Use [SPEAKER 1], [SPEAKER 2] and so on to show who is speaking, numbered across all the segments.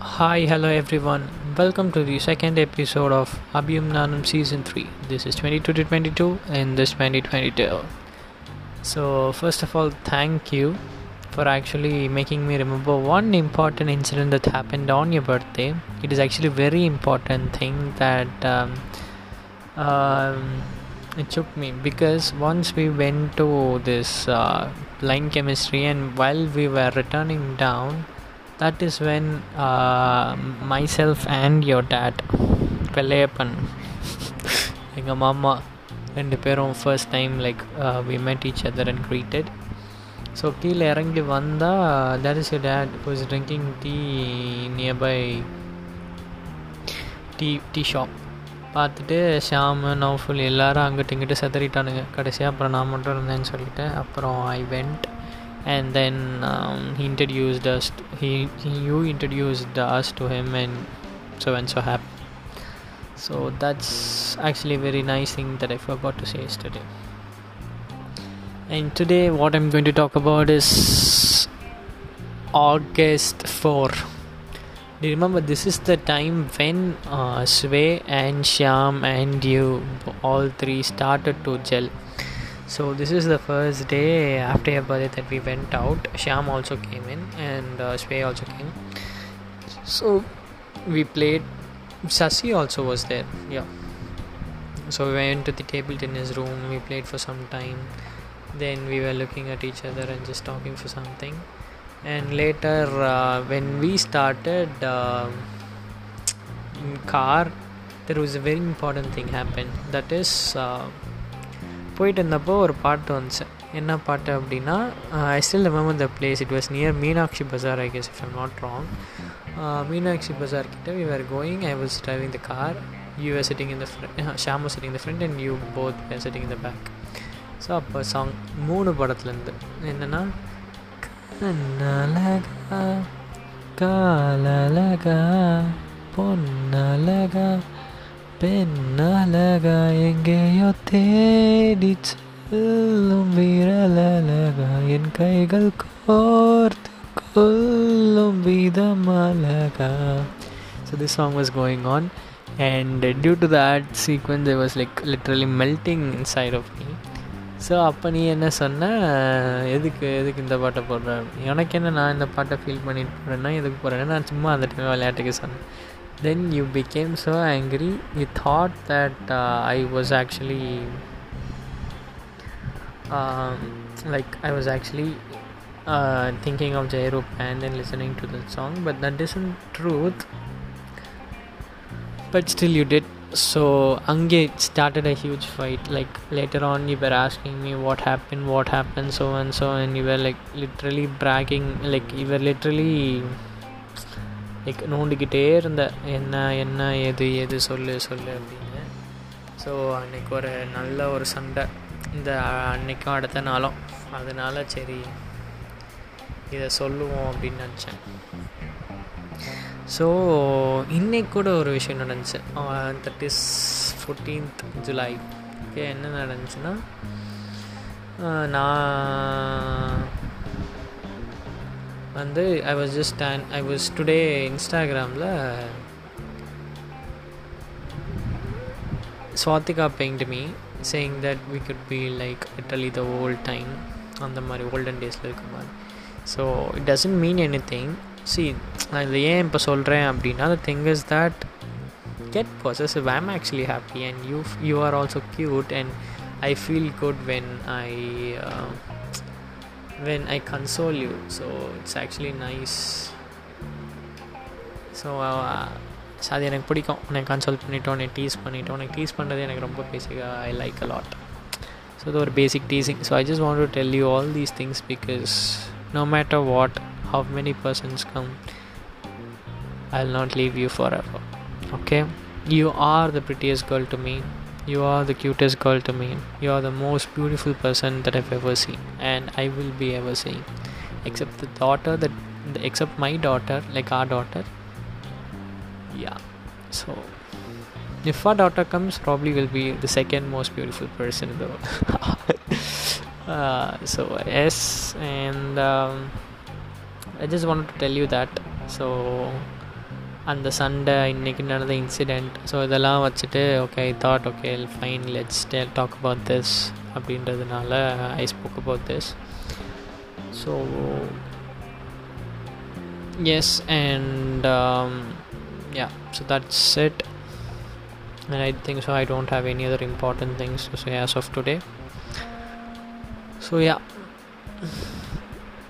[SPEAKER 1] Hi, hello everyone. Welcome to the second episode of Abhyum Nanam Season 3. This is 22 to 22 and this 2022. So, first of all, thank you for actually making me remember one important incident that happened on your birthday. It is actually a very important thing that um, um, it took me because once we went to this uh, line chemistry and while we were returning down, that is when uh, myself and your dad பெல்லையப்பன் எங்கள் மாமா ரெண்டு பேரும் first time like we met each other and greeted so கீழே இறங்கி வந்தால் that is you date was drinking tea nearby tea tea shop பார்த்துட்டு ஷாமு நௌஃபுல் எல்லாரும் அங்கிட்டு இங்கிட்டு செதறிட்டானுங்க கடைசியாக அப்புறம் நான் மட்டும் இருந்தேன்னு சொல்லிட்டு அப்புறம் I went and then um, he introduced us he, he you introduced us to him and so and so happened so that's actually a very nice thing that i forgot to say yesterday and today what i'm going to talk about is august 4 do you remember this is the time when uh, sway and sham and you all three started to gel? So this is the first day after your birthday that we went out. Sham also came in and uh, sway also came. So we played. Sasi also was there yeah. So we went to the table tennis room. We played for some time. Then we were looking at each other and just talking for something and later uh, when we started uh, in car there was a very important thing happened that is uh, போயிட்டு இருந்தப்போ ஒரு பாட்டு வந்துச்சு என்ன பாட்டு அப்படின்னா I still remember the place it was near Meenakshi Bazaar I guess if I'm not wrong Meenakshi பஜார் கிட்ட we are going I was driving the car you are sitting in the front Sham was sitting the front and you both are sitting in the back so அப்போ song மூணு படத்துலேருந்து என்னென்னா கண்ணலகா காலலகா பொன்னலகா பெண்ணலகா எங்கேயோ தேடி செல்லும் விரலகா என் கைகள் கோர்த்து கொல்லும் விதமலகா so this song was going on and due to that sequence I was like literally melting inside of me So அப்போ நீ என்ன சொன்ன? எதுக்கு எதுக்கு இந்த பாட்டை போடுற? எனக்கு என்ன நான் இந்த பாட்டை ஃபீல் பண்ணிட்டு போகிறேன்னா எதுக்கு போகிறேன்னா நான் சும்மா அந்த டைம் விளையாட்டுக்கு சொன்னேன். Then you became so angry you thought that I was actually like I was actually thinking of Jayaroop and then listening to the song but that is in truth but still you did so அங்கே it started a huge fight like later on you were asking me what happen what happen so and so and you were like literally bragging like இவர் literally like நோண்டிக்கிட்டே இருந்த என்ன என்ன எது எது சொல்லு சொல்லு அப்படின்னு. ஸோ அன்றைக்கி ஒரு நல்ல ஒரு சண்டை. இந்த அன்றைக்கும் அடுத்த நாளும். அதனால் சரி இதை சொல்லுவோம் அப்படின்னு நினச்சேன். ஸோ இன்னைக்கு கூட ஒரு விஷயம் நடந்துச்சு. That is fourteenth July okay என்ன நடந்துச்சுன்னா நான் வந்து I was just and I was today இன்ஸ்டாகிராமில் Swathika paint me saying that we could be like Italy the old time அந்த மாதிரி ஓல்டன் டேஸில் இருக்க மாதிரி so it doesn't mean anything C நான் இதை ஏன் இப்போ சொல்கிறேன் அப்படின்னா the thing is that get possessive I'm actually happy and you you are also cute and I feel good when I when I console you. So it's actually nice. So அது எனக்கு பிடிக்கும் உன்னை கன்சோல் பண்ணிட்டோம் உன்னை tease பண்ணிட்டோம் உனக்கு tease பண்ணுறது எனக்கு ரொம்ப பேசிக்காக I like a lot so இது ஒரு basic teasing so I just want to tell you all these things because no matter what how many persons come i'll not leave you forever. Okay? You are the prettiest girl to me. You are the cutest girl to me. You are the most beautiful person that i've ever seen and i will be ever seeing except the daughter that except my daughter like our daughter. Yeah. So if our daughter comes probably will be the second most beautiful person in the world. Uh, so yes and um, i just wanted to tell you that so அந்த சண்டை இன்னைக்கு நடந்த incident so இதெல்லாம் வச்சுட்டு okay I thought okay fine let's talk about this அப்படின்றதுனால I spoke about this so yes and yeah so that's it and I think so. I don't have any other important things to say as of today. So, yeah,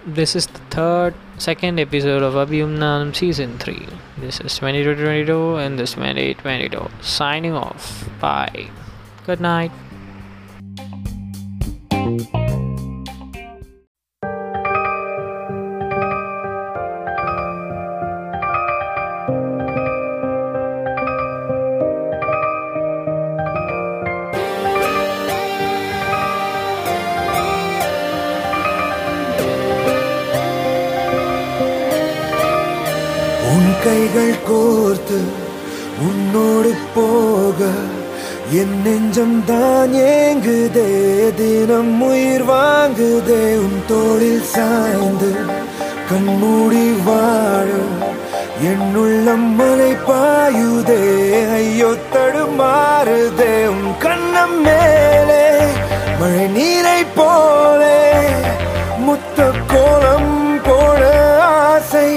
[SPEAKER 1] this is the third, second episode of Abhimnanam season 3. This is 2222 and this is 2022. Signing off. Bye. Good night.
[SPEAKER 2] கோர்த்து உன்னோடு போக என் நெஞ்சம் தான் ஏங்குதே. தினம் உயிர் வாங்குதே. உன் தோளில் சாய்ந்து கண்மூடி வாழ என் உள்ளம் மலை பாயுதே. ஐயோ தடுமாறுதே உன் கண்ணம் மேலே மழை நீரை போலே. முத்த கோலம் போட ஆசை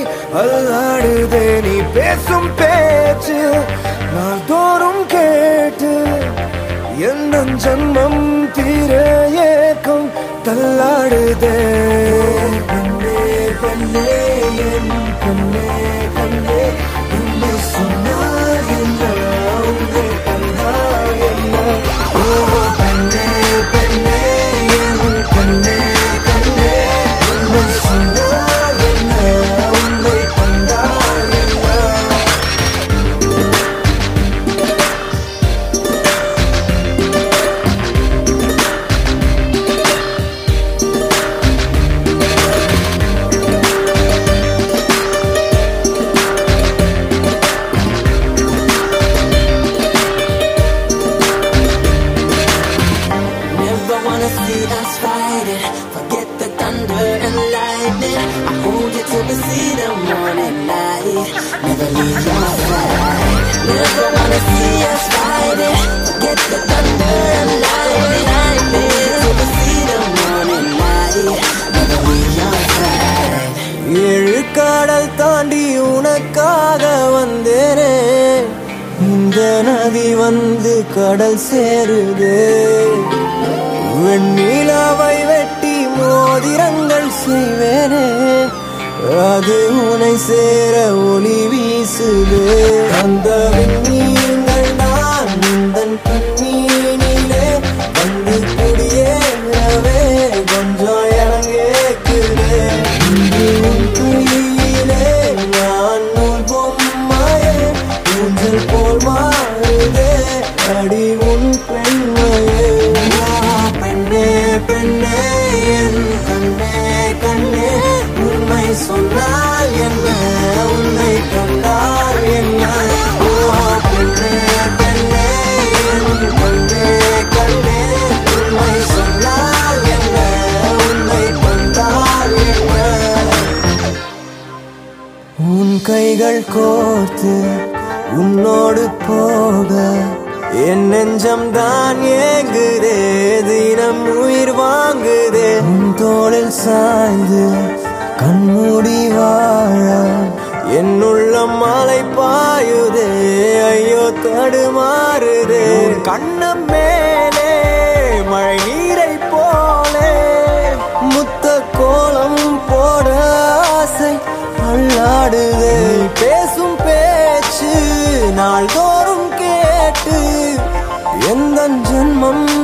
[SPEAKER 2] அல்லாடுதே. நீ பேசும் பே பேச்சு நாள் தோறும் கேட்டு எந்த ஜன்மம் தீர ஏக்கம் தள்ளாடுதே.
[SPEAKER 3] பண்ணே
[SPEAKER 2] பண்ணே. கடல் சேருது. வெண்ணிலாவை வெட்டி மோதிரங்கள் செய்வேனே. அது உனை சேர ஒளி வீசுது. அந்த சொன்னால் என்ன? உன்னை கண்டால் என்ன? ஓ பெண்ணே பெண்ணே கண்ணே கண்ணே உண்மை சொன்னால் என்ன? உன்னை கண்டால் என்ன? உன் கைகள் கோர்த்து உன்னோடு போக என் நெஞ்சம் தான் ஏங்குதே தினம் உயிர் வாங்குதே. உன் தோளில் சாய்ந்து கண்மூடி வாழ. என்னுள்ள மாலை பாயுதே. ஐயோ தடுமாறுதே கண்ணம் மேலே மழை நீரை போலே. முத்த கோலம் போட ஆசை அல்லாடுதே. பேசும் பேச்சு நாள்தோறும் கேட்டு எந்த ஜென்மம்